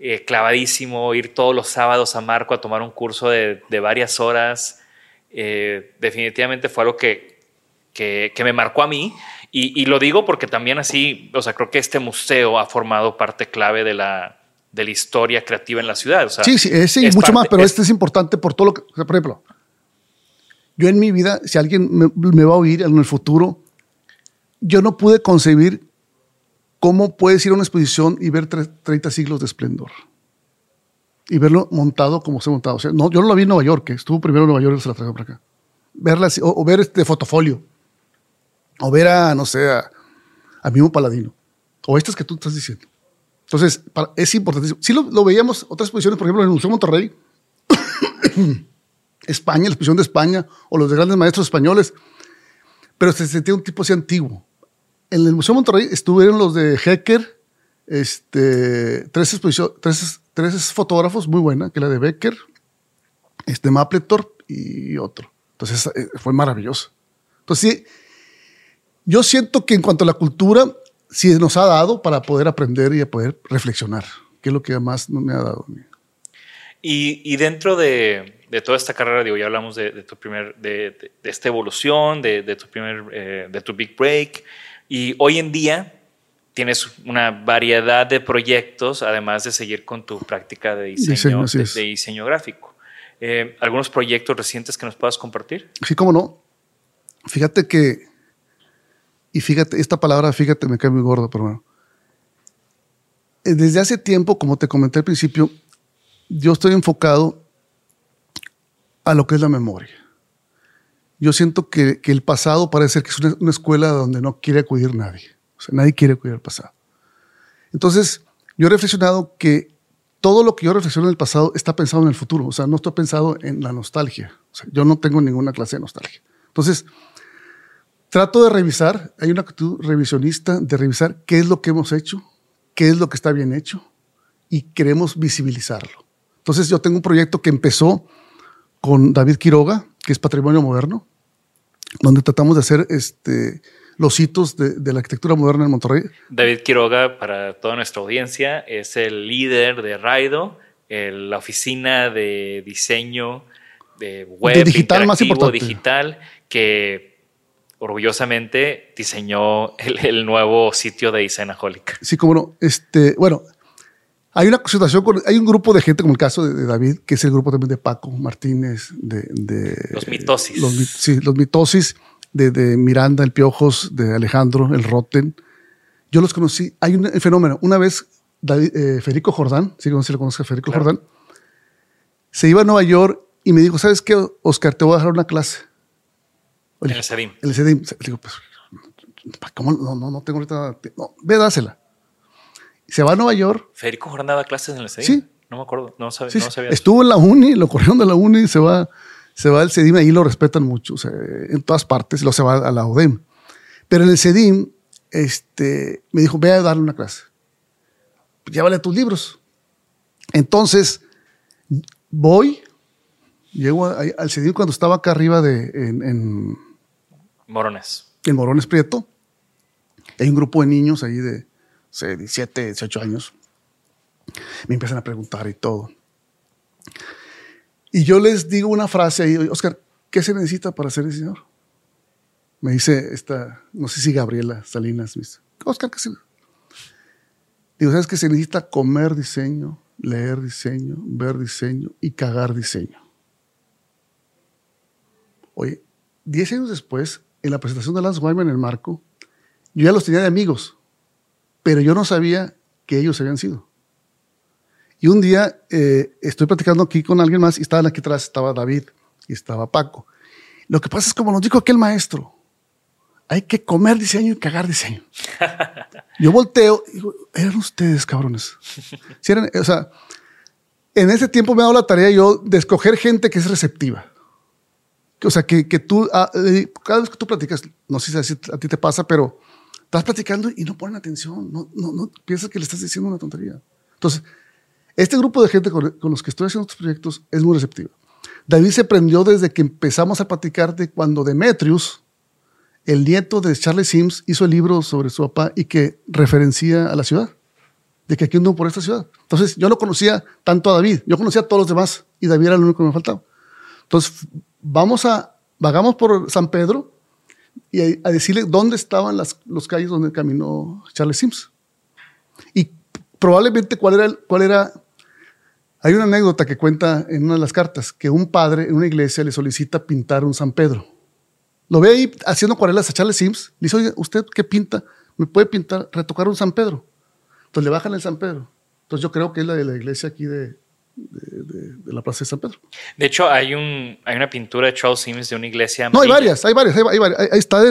Eh, clavadísimo, ir todos los sábados a Marco a tomar un curso de, de varias horas. Eh, definitivamente fue algo que, que, que me marcó a mí. Y, y lo digo porque también así, o sea, creo que este museo ha formado parte clave de la, de la historia creativa en la ciudad. O sea, Sí, sí, ese y es mucho parte- más, pero es- este es importante por todo lo que, por ejemplo, yo en mi vida, si alguien me, me va a oír en el futuro, yo no pude concebir cómo puedes ir a una exposición y ver tre- 30 siglos de esplendor y verlo montado como se ha montado. O sea, no, yo lo vi en Nueva York, que estuvo primero en Nueva York y se la trajo para acá. Verla o, ver este fotofolio, o ver a, no sé, a, a Mimo Paladino, o estas que tú estás diciendo. Entonces, es importantísimo. Sí lo, veíamos otras exposiciones, por ejemplo, en el Museo Monterrey, España, la exposición de España, o los de grandes maestros españoles, pero se sentía un tipo así antiguo. En el Museo Monterrey estuvieron los de Hecker, este, tres, tres, tres fotógrafos muy buena, que la de Becker, este Mapletor y otro. Entonces eh, fue maravilloso. Entonces sí, yo siento que en cuanto a la cultura, sí nos ha dado para poder aprender y a poder reflexionar, que es lo que más me ha dado. Y, y dentro de, de toda esta carrera, digo, ya hablamos de, tu primer, de, de- esta evolución, de tu primer, eh, de tu big break, y hoy en día tienes una variedad de proyectos, además de seguir con tu práctica de diseño, de diseño gráfico. Eh, ¿Algunos proyectos recientes que nos puedas compartir? Sí, cómo no. Fíjate que, y fíjate, esta palabra, fíjate, me cae muy gordo, pero bueno. Eh, Desde hace tiempo, como te comenté al principio, yo estoy enfocado a lo que es la memoria. Yo siento que, que el pasado parece que es una, una escuela donde no quiere acudir nadie. O sea, nadie quiere acudir al pasado. Entonces, yo he reflexionado que todo lo que yo reflexiono en el pasado está pensado en el futuro. O sea, no estoy pensado en la nostalgia. O sea, yo no tengo ninguna clase de nostalgia. Entonces, trato de revisar, hay una actitud revisionista de revisar qué es lo que hemos hecho, qué es lo que está bien hecho y queremos visibilizarlo. Entonces, yo tengo un proyecto que empezó con David Quiroga, que es Patrimonio Moderno, donde tratamos de hacer este, los hitos de, de la arquitectura moderna en Monterrey. David Quiroga, para toda nuestra audiencia, es el líder de Raido, el- la oficina de diseño de web De digital más importante. digital, que orgullosamente diseñó el, nuevo sitio de Designaholic. Sí, como no. Este, bueno, hay una situación, con, hay un grupo de gente, como el caso de, David, que es el grupo también de Paco Martínez, de... los mitosis. Los, sí, los mitosis, de, Miranda, el Piojos, de Alejandro, el Rotten. Yo los conocí. Hay un fenómeno. Una vez eh, Federico Jordán, sí, no sé si lo conoce Federico Jordán, se iba a Nueva York y me dijo, ¿sabes qué, Oscar? Te voy a dejar una clase. en el CEDIM. En el CEDIM. Le digo, pues, ¿cómo? No, no, no tengo ahorita... No, ve, dásela. Se va a Nueva York. ¿Federico Jordán daba clases en el CEDIM? Sí. No me acuerdo, no, sabía, Estuvo en la uni, lo corrieron de la uni, y se va, se va al CEDIM, ahí lo respetan mucho, o sea, en todas partes, lo se va a la UDEM. Pero en el CEDIM, este, me dijo, ve a darle una clase llévale tus libros. Entonces, voy, llego al CEDIM cuando estaba acá arriba de, en, Morones. En Morones Prieto. Hay un grupo de niños ahí de 17, 18 años. Me empiezan a preguntar y todo. Y yo les digo una frase ahí, Oscar, ¿qué se necesita para ser señor? Me dice esta, no sé si Gabriela Salinas, me dice, Oscar, ¿qué se? Digo, ¿sabes que se necesita comer diseño, leer diseño, ver diseño y cagar diseño? Oye, 10 años después, en la presentación de Lance Wyman en el marco, yo ya los tenía de amigos, pero yo no sabía que ellos habían sido. Y un día eh, estoy platicando aquí con alguien más y estaban aquí atrás, estaba David y estaba Paco. Lo que pasa es como nos dijo aquel maestro, hay que comer diseño y cagar diseño. Yo volteo y digo, eran ustedes, cabrones. o sea, en ese tiempo me ha dado la tarea yo de escoger gente que es receptiva. O sea, que, que tú, ah, eh, cada vez que tú platicas, no sé si a ti te pasa, pero estás platicando y no ponen atención, no, no, no piensas que le estás diciendo una tontería. Entonces, este grupo de gente con, con los que estoy haciendo estos proyectos es muy receptiva. David se prendió desde que empezamos a platicar de cuando Demetrius, el nieto de Charles Sims hizo el libro sobre su papá y que referencia a la ciudad, de que aquí ando por esta ciudad. Entonces yo no conocía tanto a David, yo conocía a todos los demás y David era el único que me faltaba. Entonces vamos a, vagamos por San Pedro y a, decirle dónde estaban las los calles donde caminó Charles Sims. Y probablemente cuál era, cuál era hay una anécdota que cuenta en una de las cartas que un padre en una iglesia le solicita pintar un San Pedro lo ve ahí haciendo acuarelas a Charles Sims. Le dice, oye, ¿usted qué pinta? ¿Me puede pintar, retocar un San Pedro? Entonces le bajan el San Pedro. Entonces yo creo que es la de la iglesia aquí de, de, la Plaza de San Pedro. De hecho, hay, un, hay una pintura de Charles Sims de una iglesia. No, hay varias, hay varias, hay varias. Ahí está,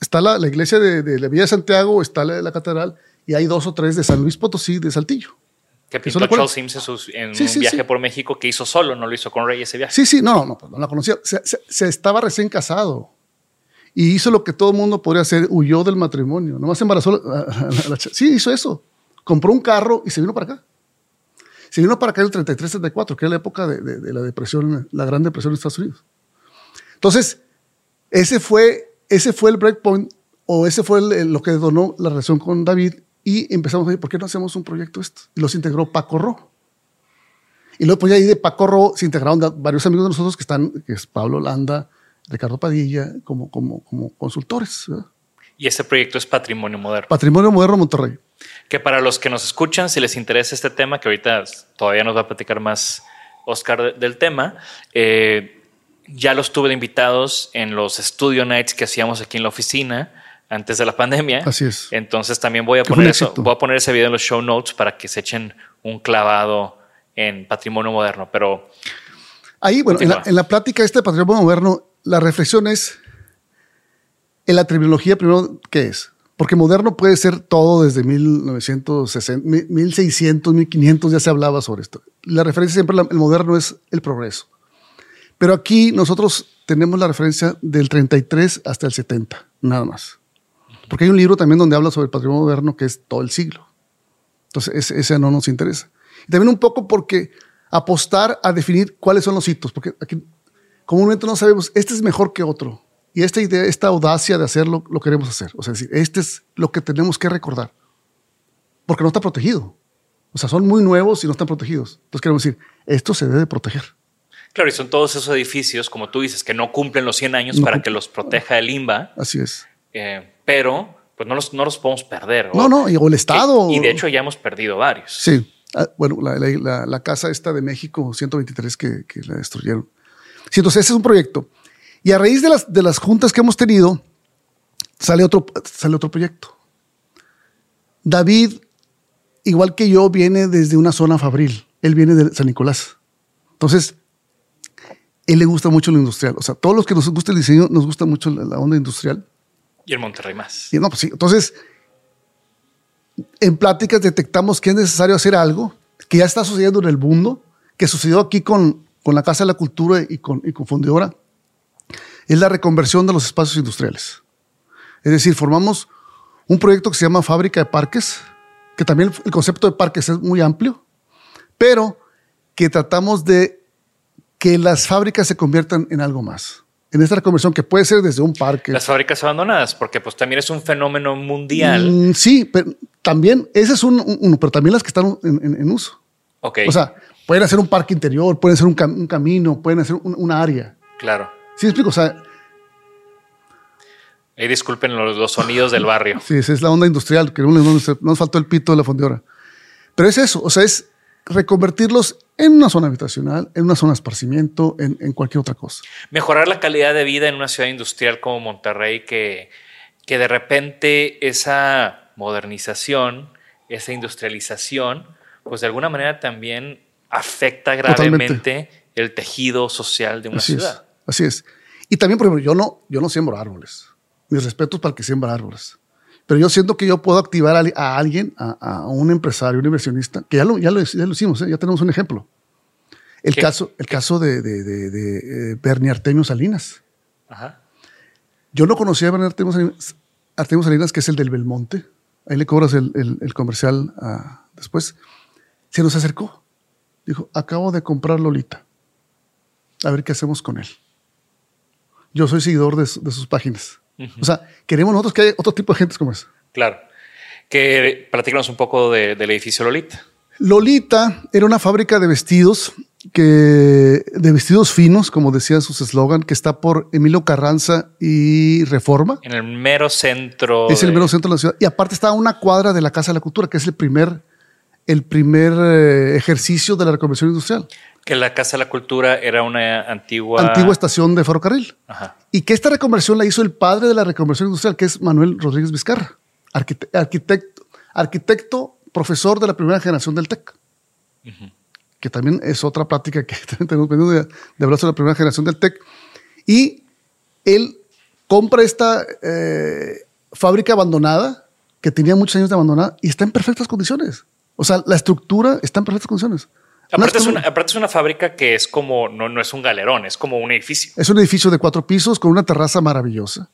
está la, la, iglesia de, la Villa de Santiago, está la de la Catedral y hay dos o tres de San Luis Potosí, de Saltillo. Que pintó Charles Sims en, un viaje por México que hizo solo, no lo hizo con Rey ese viaje. Sí, sí, no, no, no, la conocía. se estaba recién casado y hizo lo que todo el mundo podría hacer, huyó del matrimonio, nomás embarazó a, la, Sí, hizo eso. Compró un carro y se vino para acá. Se vino para acá en el 33-34, que era la época de, la depresión, la gran depresión en Estados Unidos. Entonces, ese fue, ese fue el breakpoint, o ese fue lo que donó la relación con David, y empezamos a decir, ¿por qué no hacemos un proyecto esto? Y los integró Paco Ro. Y luego, pues ahí de Paco Ro se integraron varios amigos de nosotros que están, que es Pablo Landa, Ricardo Padilla como, como, como consultores. Y este proyecto es Patrimonio Moderno. Patrimonio Moderno Monterrey. Que para los que nos escuchan, si les interesa este tema, que ahorita todavía nos va a platicar más Oscar del tema, eh, ya los tuve de invitados en los Studio Nights que hacíamos aquí en la oficina antes de la pandemia. Así es. Entonces también voy a poner eso, voy a poner ese video en los show notes para que se echen un clavado en patrimonio moderno. Pero ahí, bueno, en la, en la, plática este patrimonio moderno, la reflexión es, en la terminología primero, ¿qué es? Porque moderno puede ser todo desde 1960, 1600, 1500, ya se hablaba sobre esto. La referencia siempre, el moderno es el progreso. Pero aquí nosotros tenemos la referencia del 33 hasta el 70, nada más. Porque hay un libro también donde habla sobre el patrimonio moderno que es todo el siglo. Entonces, ese, no nos interesa. Y también un poco porque apostar a definir cuáles son los hitos, porque aquí comúnmente no sabemos, este es mejor que otro. Y esta idea, esta audacia de hacerlo, lo queremos hacer. O sea, decir, este es lo que tenemos que recordar. Porque no está protegido. O sea, son muy nuevos y no están protegidos. Entonces queremos decir, esto se debe proteger. Claro, y son todos esos edificios, como tú dices, que no cumplen los 100 años para que los proteja el INBA. Así es. eh, pero pues no los, no los podemos perder. No, no, y- o el Estado. Y, de hecho ya hemos perdido varios. Sí. Ah, bueno, la, la- la- la casa esta de México, 123, que, que la destruyeron. Sí, entonces ese es un proyecto. Y a raíz de las, de las juntas que hemos tenido, sale otro, sale otro proyecto. David, igual que yo, viene desde una zona fabril. Él viene de San Nicolás. Entonces, él le gusta mucho lo industrial. O sea, todos los que nos gusta el diseño, nos gusta mucho la, onda industrial. Y en Monterrey más. Y no, pues sí. Entonces, en pláticas detectamos que es necesario hacer algo que ya está sucediendo en el mundo, que sucedió aquí con, con la Casa de la Cultura y con, y con Fundidora, es la reconversión de los espacios industriales. Es decir, formamos un proyecto que se llama Fábrica de Parques, que también el concepto de parques es muy amplio, pero que tratamos de que las fábricas se conviertan en algo más. En esta reconversión que puede ser desde un parque. Las fábricas abandonadas, porque pues también es un fenómeno mundial. Mm, sí, pero también, ese es un- un- uno, pero también las que están en, en- en uso. ok, O sea, pueden hacer un parque interior, pueden hacer un, cam- un camino, pueden hacer un, una área. claro. ¿Sí me explico? O sea, Ahí disculpen los, los sonidos del barrio. sí, esa es la onda industrial, que no, no nos- no nos faltó el pito de la fundidora. Pero es eso, o sea, es reconvertirlos en una zona habitacional, en una zona de esparcimiento, en, en cualquier otra cosa. Mejorar la calidad de vida en una ciudad industrial como Monterrey, que, que de repente esa modernización, esa industrialización, pues de alguna manera también afecta gravemente Totalmente. el tejido social de una Así ciudad. es, así es. Y también, por ejemplo, yo no, yo no siembro árboles. Mis respetos para el que siembra árboles. Pero yo siento que yo puedo activar a, alguien, a, a un empresario, un inversionista, que ya lo, ya lo, ya lo hicimos, ¿eh? ya tenemos un ejemplo. El ¿Qué? caso, el caso de, de, de- de, eh, Bernie Artemio Salinas. Ajá. Yo no conocía a Bernie Artemio Salinas, Artemio Salinas, que es el del Belmonte. Ahí le cobras el, el- el comercial ah, después. Se nos acercó. Dijo, acabo de comprar Lolita. A ver qué hacemos con él. Yo soy seguidor de, su- de sus páginas. O sea, queremos nosotros que haya otro tipo de gente como esa. Claro. Que platícanos un poco de- del edificio Lolita. Lolita era una fábrica de vestidos que de vestidos finos, como decía sus eslogan, que está por Emilio Carranza y Reforma. En el mero centro. Es el mero centro de la ciudad. Y aparte está a una cuadra de la Casa de la Cultura, que es el primer, el primer eh, ejercicio de la reconversión industrial. Que la Casa de la Cultura era una antigua. Antigua estación de ferrocarril. Ajá. Y que esta reconversión la hizo el padre de la reconversión industrial, que es Manuel Rodríguez Vizcarra, arquite- arquitecto, arquitecto, profesor de la primera generación del TEC. Que también es otra plática que tenemos pendiente de, de hablar sobre la primera generación del TEC. Y él compra esta eh, fábrica abandonada, que tenía muchos años de abandonada, y está en perfectas condiciones. O sea, la estructura está en perfectas condiciones. Aparte es, una, aparte es una fábrica que es como, no, no es un galerón, es como un edificio. Es un edificio de cuatro pisos con una terraza maravillosa.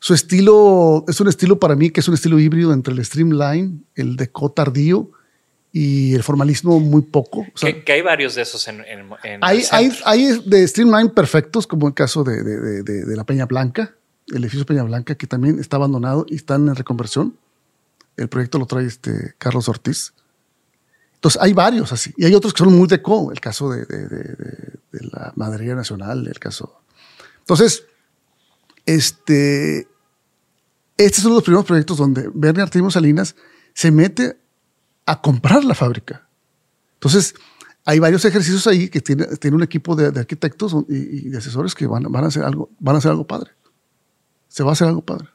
Su estilo es un estilo para mí que es un estilo híbrido entre el streamline, el deco tardío y el formalismo muy poco. O sea, que, que hay varios de esos en, en, en hay, hay, hay de streamline perfectos, como el caso de, de- de- de- la Peña Blanca, el edificio Peña Blanca, que también está abandonado y está en reconversión. El proyecto lo trae este Carlos Ortiz. Entonces, hay varios así. Y hay otros que son muy deco, el caso de, la Maderería Nacional, el caso. Entonces, este, este es uno de los primeros proyectos donde Bernie Artemio Salinas se mete a comprar la fábrica. Entonces, hay varios ejercicios ahí que tiene, tiene un equipo de, arquitectos y, de asesores que van a hacer algo, van a hacer algo padre. Se va a hacer algo padre.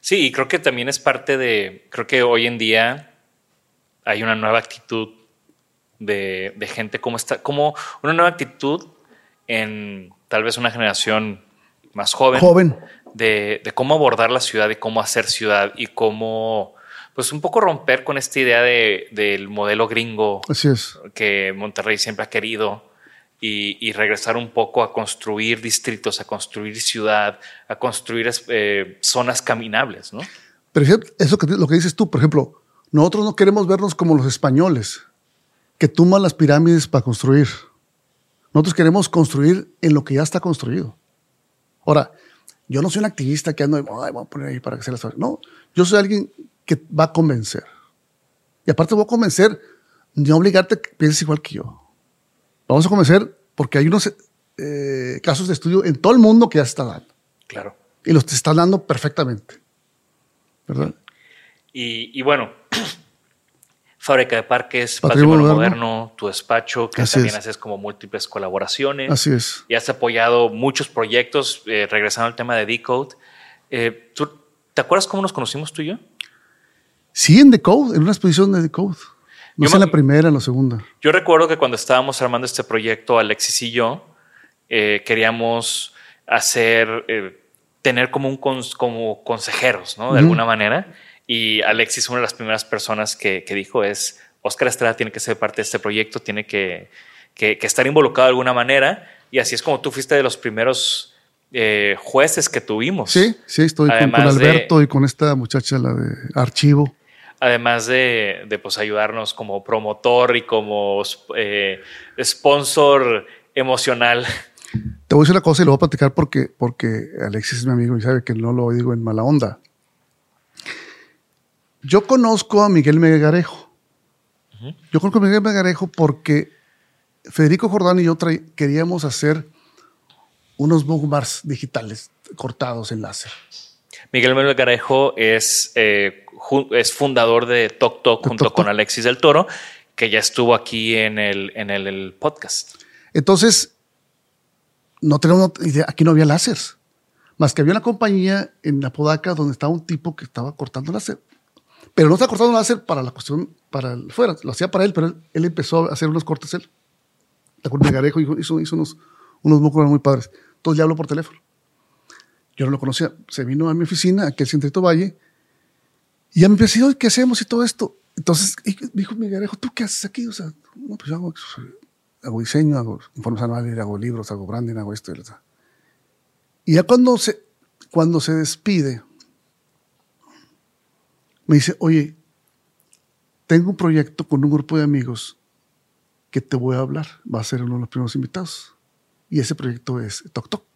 Sí, y creo que también es parte de, creo que hoy en día hay una nueva actitud de, de gente como está, como una nueva actitud en tal vez una generación más joven, Joven. De, de cómo abordar la ciudad y cómo hacer ciudad y cómo, pues un poco romper con esta idea de, del modelo gringo Así es. que Monterrey siempre ha querido y, y regresar un poco a construir distritos, a construir ciudad, a construir eh, zonas caminables, ¿no? Pero eso que, lo que dices tú, por ejemplo, nosotros no queremos vernos como los españoles, que tumban las pirámides para construir. Nosotros queremos construir en lo que ya está construido. Ahora, yo no soy un activista que ando, Ay, voy a poner ahí para que se las... No, yo soy alguien que va a convencer. Y aparte voy a convencer, no obligarte que pienses igual que yo. Vamos a convencer porque hay unos eh, casos de estudio en todo el mundo que ya se está dando. Claro. Y los te están dando perfectamente. ¿Verdad? Y, y bueno, Fábrica de Parques, Patrimonio Moderno. Moderno, tu despacho, que Así también es. haces como múltiples colaboraciones. Así es. Y has apoyado muchos proyectos, eh, regresando al tema de Decode. Eh, ¿tú- ¿Te acuerdas cómo nos conocimos tú y yo? Sí, en The Code, en una exposición de The Code. No Yo sé me- la primera, la segunda. Yo recuerdo que cuando estábamos armando este proyecto, Alexis y yo, eh, queríamos hacer, eh, tener como, un cons- como consejeros, ¿no? De alguna manera. Y Alexis, una de las primeras personas que, que dijo es, Oscar Estrada tiene que ser parte de este proyecto, tiene que, que- que estar involucrado de alguna manera. Y así es como tú fuiste de los primeros eh, jueces que tuvimos. Sí, sí, estoy con, con Además de- Alberto y con esta muchacha, la de Archivo. Además de, de, pues, ayudarnos como promotor y como eh, sponsor emocional. Te voy a decir una cosa y lo voy a platicar porque, porque Alexis es mi amigo y sabe que no lo digo en mala onda. Yo conozco a Miguel Megarejo. Yo conozco a Miguel Megarejo porque Federico Jordán y yo queríamos hacer unos bookmarks digitales cortados en láser. Miguel Manuel Garejo es, eh, es fundador de Tok Tok De junto con. Alexis del Toro, que ya estuvo aquí en el, en el, el podcast. Entonces, no tenemos idea, aquí no había láseres. Más que había una compañía en Apodaca donde estaba un tipo que estaba cortando láser. Pero no estaba cortando láser para la cuestión, para el fuera, lo hacía para él, pero él, él empezó a hacer unos cortes él. La con Megarejo hizo, hizo, hizo unos, unos muy padres. Entonces le hablo por teléfono. Yo no lo conocía. Se vino a mi oficina, aquí al Centrito Valle, y ya me empecé, "Oye, ¿qué hacemos y todo esto? Entonces y dijo Megarejo, ¿tú qué haces aquí? O sea, no, pues yo hago, hago diseño, hago informes anuales, hago libros, hago branding, hago esto y. Y ya cuando se, cuando se despide, me dice, oye, tengo un proyecto con un grupo de amigos que te voy a hablar. Va a ser uno de los primeros invitados. Y ese proyecto es Tok Tok.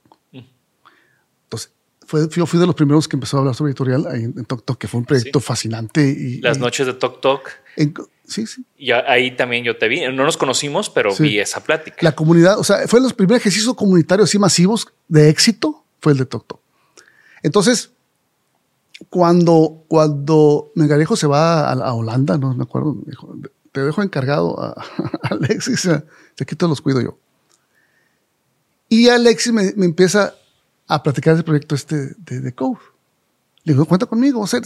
Fue, yo fui de los primeros que empezó a hablar sobre editorial en, en Tok Tok, que fue un proyecto Sí. fascinante. Y, Las y- noches de Tok Tok. en- sí, sí. Y ahí también yo te vi. No nos conocimos, pero Sí. vi esa plática. La comunidad, o sea, fue los primeros ejercicios comunitarios así masivos de éxito, fue el de Tok Tok. Entonces, cuando, cuando se va a, a Holanda, no me acuerdo, me dijo, te dejo encargado a, a Alexis, aquí te los cuido yo. Y Alexis me, me empieza a platicar del proyecto este de, de Code. Le digo, cuenta conmigo. O sea,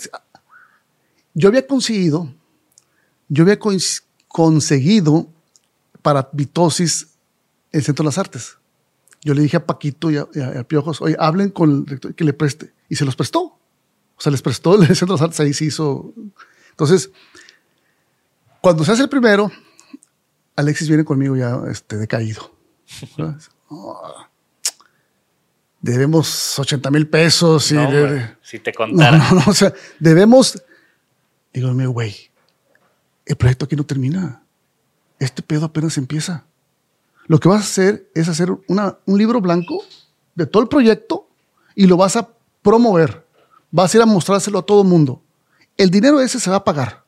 yo había conseguido, yo había conseguido para Vitosis el Centro de las Artes. Yo le dije a Paquito y a, y a- Piojos, oye, hablen con el rector que le preste. Y se los prestó. O sea, les prestó el Centro de las Artes, ahí se hizo. Entonces, cuando se hace el primero, Alexis viene conmigo ya este, decaído. Oh, debemos 80 mil pesos. y No, de- si te no, contara. no, no, o sea, debemos. Digo, güey, el proyecto aquí no termina. Este pedo apenas empieza. Lo que vas a hacer es hacer una- un libro blanco de todo el proyecto y lo vas a promover. Vas a ir a mostrárselo a todo el mundo. El dinero ese se va a pagar.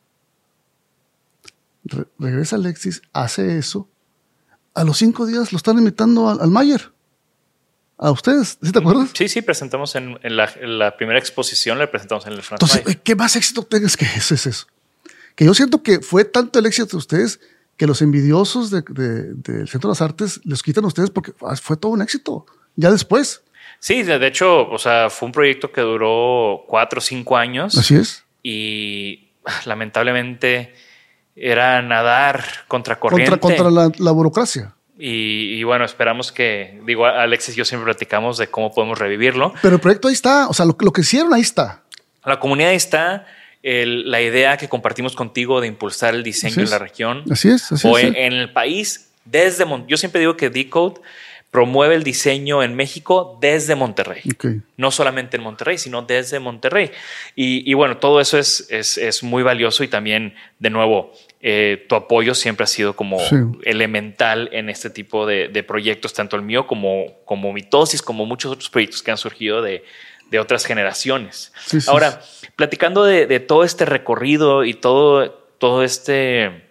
Re- regresa Alexis, hace eso. A los cinco días lo están invitando al, al Mayer. A ustedes, ¿sí te acuerdas? Sí, sí, presentamos en, en la, en la primera exposición, le presentamos en el Franz Entonces, ¿qué más éxito tengas que eso es eso? Que yo siento que fue tanto el éxito de ustedes que los envidiosos de- de- del Centro de las Artes les quitan a ustedes porque ah, fue todo un éxito. Ya después. Sí, de de hecho, o sea, fue un proyecto que duró cuatro o cinco años. Así es. y ah, lamentablemente era nadar contra corriente. Contra, contra la, la burocracia. Y, y bueno, esperamos que, digo, Alexis y yo siempre platicamos de cómo podemos revivirlo. Pero el proyecto ahí está. O sea, lo, lo que hicieron ahí está. La comunidad está, el- la idea que compartimos contigo de impulsar el diseño Así en es. la región Así es. Así o es. en, en el país desde Yo siempre digo que Decode promueve el diseño en México desde Monterrey. No solamente en Monterrey, sino desde Monterrey. Y, y bueno, todo eso es, es, es muy valioso y también, de nuevo, eh, tu apoyo siempre ha sido como Sí. elemental en este tipo de, de proyectos, tanto el mío como, como Mitosis, como muchos otros proyectos que han surgido de, de otras generaciones. Sí, sí, Ahora, platicando de, de todo este recorrido y todo, todo este,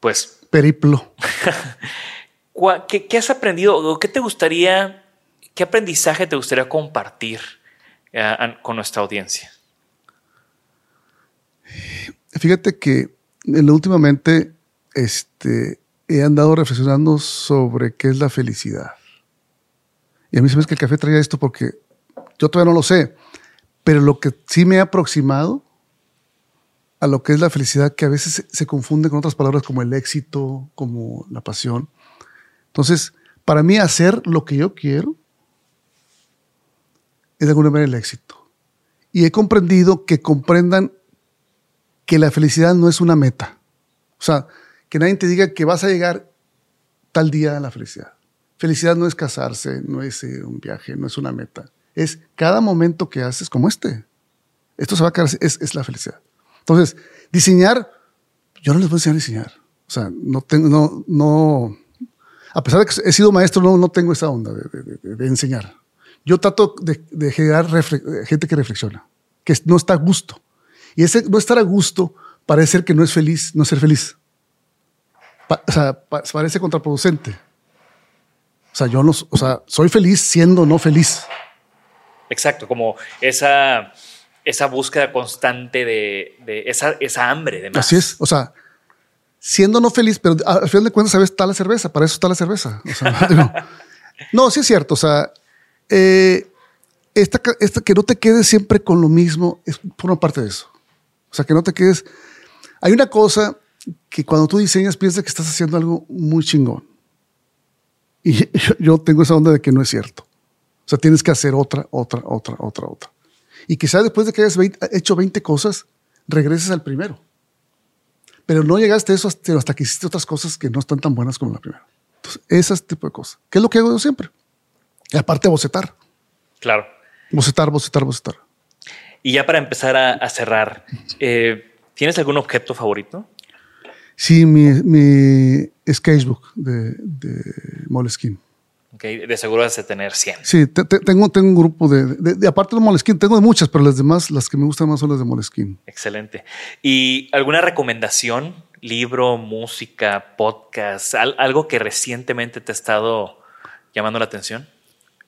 pues, Periplo. ¿Cuá- ¿Qué, has aprendido o qué te gustaría, qué aprendizaje te gustaría compartir eh, con nuestra audiencia? Fíjate que últimamente este, he andado reflexionando sobre qué es la felicidad. Y a mí se me que el café traía esto porque yo todavía no lo sé, pero lo que sí me ha aproximado a lo que es la felicidad, que a veces se, confunde con otras palabras como el éxito, como la pasión. Entonces, para mí hacer lo que yo quiero es de alguna manera el éxito. Y he comprendido que comprendan que la felicidad no es una meta. O sea, que nadie te diga que vas a llegar tal día a la felicidad. Felicidad no es casarse, no es eh, un viaje, no es una meta. Es cada momento que haces como este. Esto se va a quedar, es, es la felicidad. Entonces, diseñar, yo no les voy a enseñar a diseñar. O sea, no tengo, no, no, a pesar de que he sido maestro, no, no tengo esa onda de, enseñar. Yo trato de, generar gente que reflexiona, que no está a gusto. Y ese no estar a gusto parece ser que no es feliz, no ser feliz. o sea, parece contraproducente. O sea, yo no, o sea, soy feliz siendo no feliz. Exacto, como esa, esa búsqueda constante de, esa, esa, hambre de más. Así es, o sea, siendo no feliz, pero al final de cuentas, sabes, está la cerveza, para eso está la cerveza. no, sí es cierto, o sea, eh, esta, que no te quedes siempre con lo mismo es por una parte de eso. O sea, que no te quedes. Hay una cosa que cuando tú diseñas piensas que estás haciendo algo muy chingón. Y yo tengo esa onda de que no es cierto. O sea, tienes que hacer otra, otra, otra, otra, otra. Y quizás después de que hayas hecho 20 cosas, regreses al primero. Pero no llegaste a eso hasta, que hiciste otras cosas que no están tan buenas como la primera. Entonces, ese tipo de cosas. ¿Qué es lo que hago yo siempre? Y aparte, bocetar. Claro. Bocetar, bocetar, bocetar. Y ya para empezar a, cerrar, eh, ¿tienes algún objeto favorito? Sí, mi, mi sketchbook de, de Moleskine. Okay, de seguro has de tener 100. Sí, tengo, tengo un grupo de, de, aparte de Moleskine, tengo de muchas, pero las demás, las que me gustan más son las de Moleskine. Excelente. ¿Y alguna recomendación? Libro, música, podcast, algo que recientemente te ha estado llamando la atención?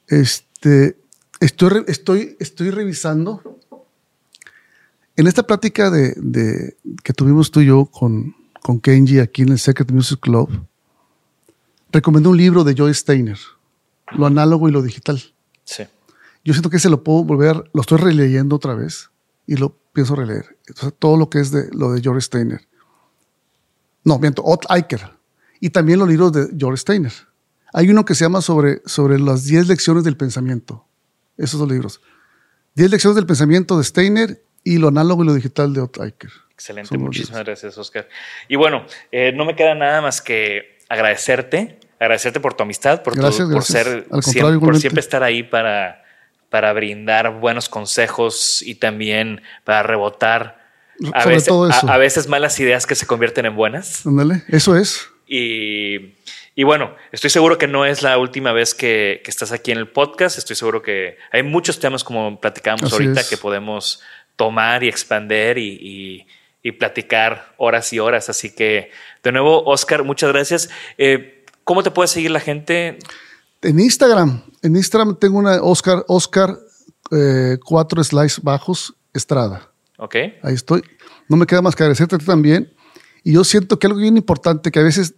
Este, estoy, estoy, estoy revisando. En esta plática de, de, que tuvimos tú y yo con, con Kenji aquí en el Secret Music Club, recomendó un libro de Joy Steiner, Lo análogo y lo digital. Sí. Yo siento que ese lo puedo volver, lo estoy releyendo otra vez y lo pienso releer. Entonces, todo lo que es de lo de George Steiner. No, miento, Ott Eicher. Y también los libros de George Steiner. Hay uno que se llama sobre, sobre las 10 lecciones del pensamiento. Esos dos libros. 10 lecciones del pensamiento de Steiner y lo análogo y lo digital de Ott Eicher. Excelente, muchísimas gracias, Oscar. Y bueno, eh, no me queda nada más que agradecerte, agradecerte por tu amistad, por, por ser siempre, por siempre estar ahí para, para brindar buenos consejos y también para rebotar a veces, a, veces, malas ideas que se convierten en buenas. Ándale, eso es. Y, y, bueno, estoy seguro que no es la última vez que, que, estás aquí en el podcast. Estoy seguro que hay muchos temas como platicábamos ahorita que podemos tomar y expander y, y platicar horas y horas. Así que, de nuevo, Oscar, muchas gracias. Eh, ¿Cómo te puede seguir la gente? En Instagram. En Instagram tengo una Oscar, Oscar, eh, cuatro slides bajos, Estrada. Ok. Ahí estoy. No me queda más que agradecerte también. Y yo siento que algo bien importante, que a veces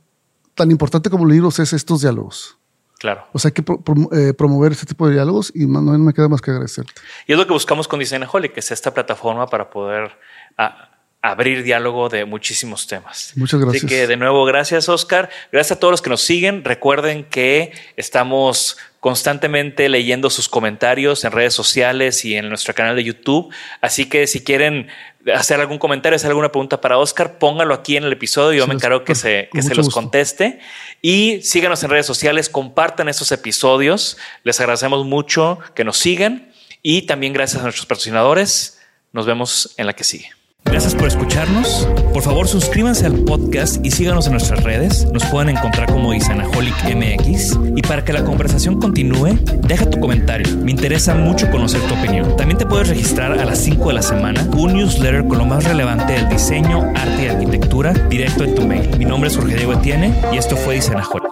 tan importante como los libros, es estos diálogos. Claro. O sea, hay que eh, promover este tipo de diálogos y no, me queda más que agradecerte. Y es lo que buscamos con Designaholic, que es esta plataforma para poder ah, abrir diálogo de muchísimos temas. Muchas gracias. Así que de nuevo, gracias Oscar. Gracias a todos los que nos siguen. Recuerden que estamos constantemente leyendo sus comentarios en redes sociales y en nuestro canal de YouTube. Así que si quieren hacer algún comentario, hacer alguna pregunta para Oscar, póngalo aquí en el episodio. Yo me encargo que se, que se los conteste. Y síganos en redes sociales, compartan estos episodios. Les agradecemos mucho que nos sigan. Y también gracias a nuestros patrocinadores. Nos vemos en la que sigue. Gracias por escucharnos. Por favor, suscríbanse al podcast y síganos en nuestras redes. Nos pueden encontrar como Isanaholic MX. Y para que la conversación continúe, deja tu comentario. Me interesa mucho conocer tu opinión. También te puedes registrar a las 5 de la semana un newsletter con lo más relevante del diseño, arte y arquitectura directo en tu mail. Mi nombre es Jorge Diego Etienne y esto fue Isanaholic.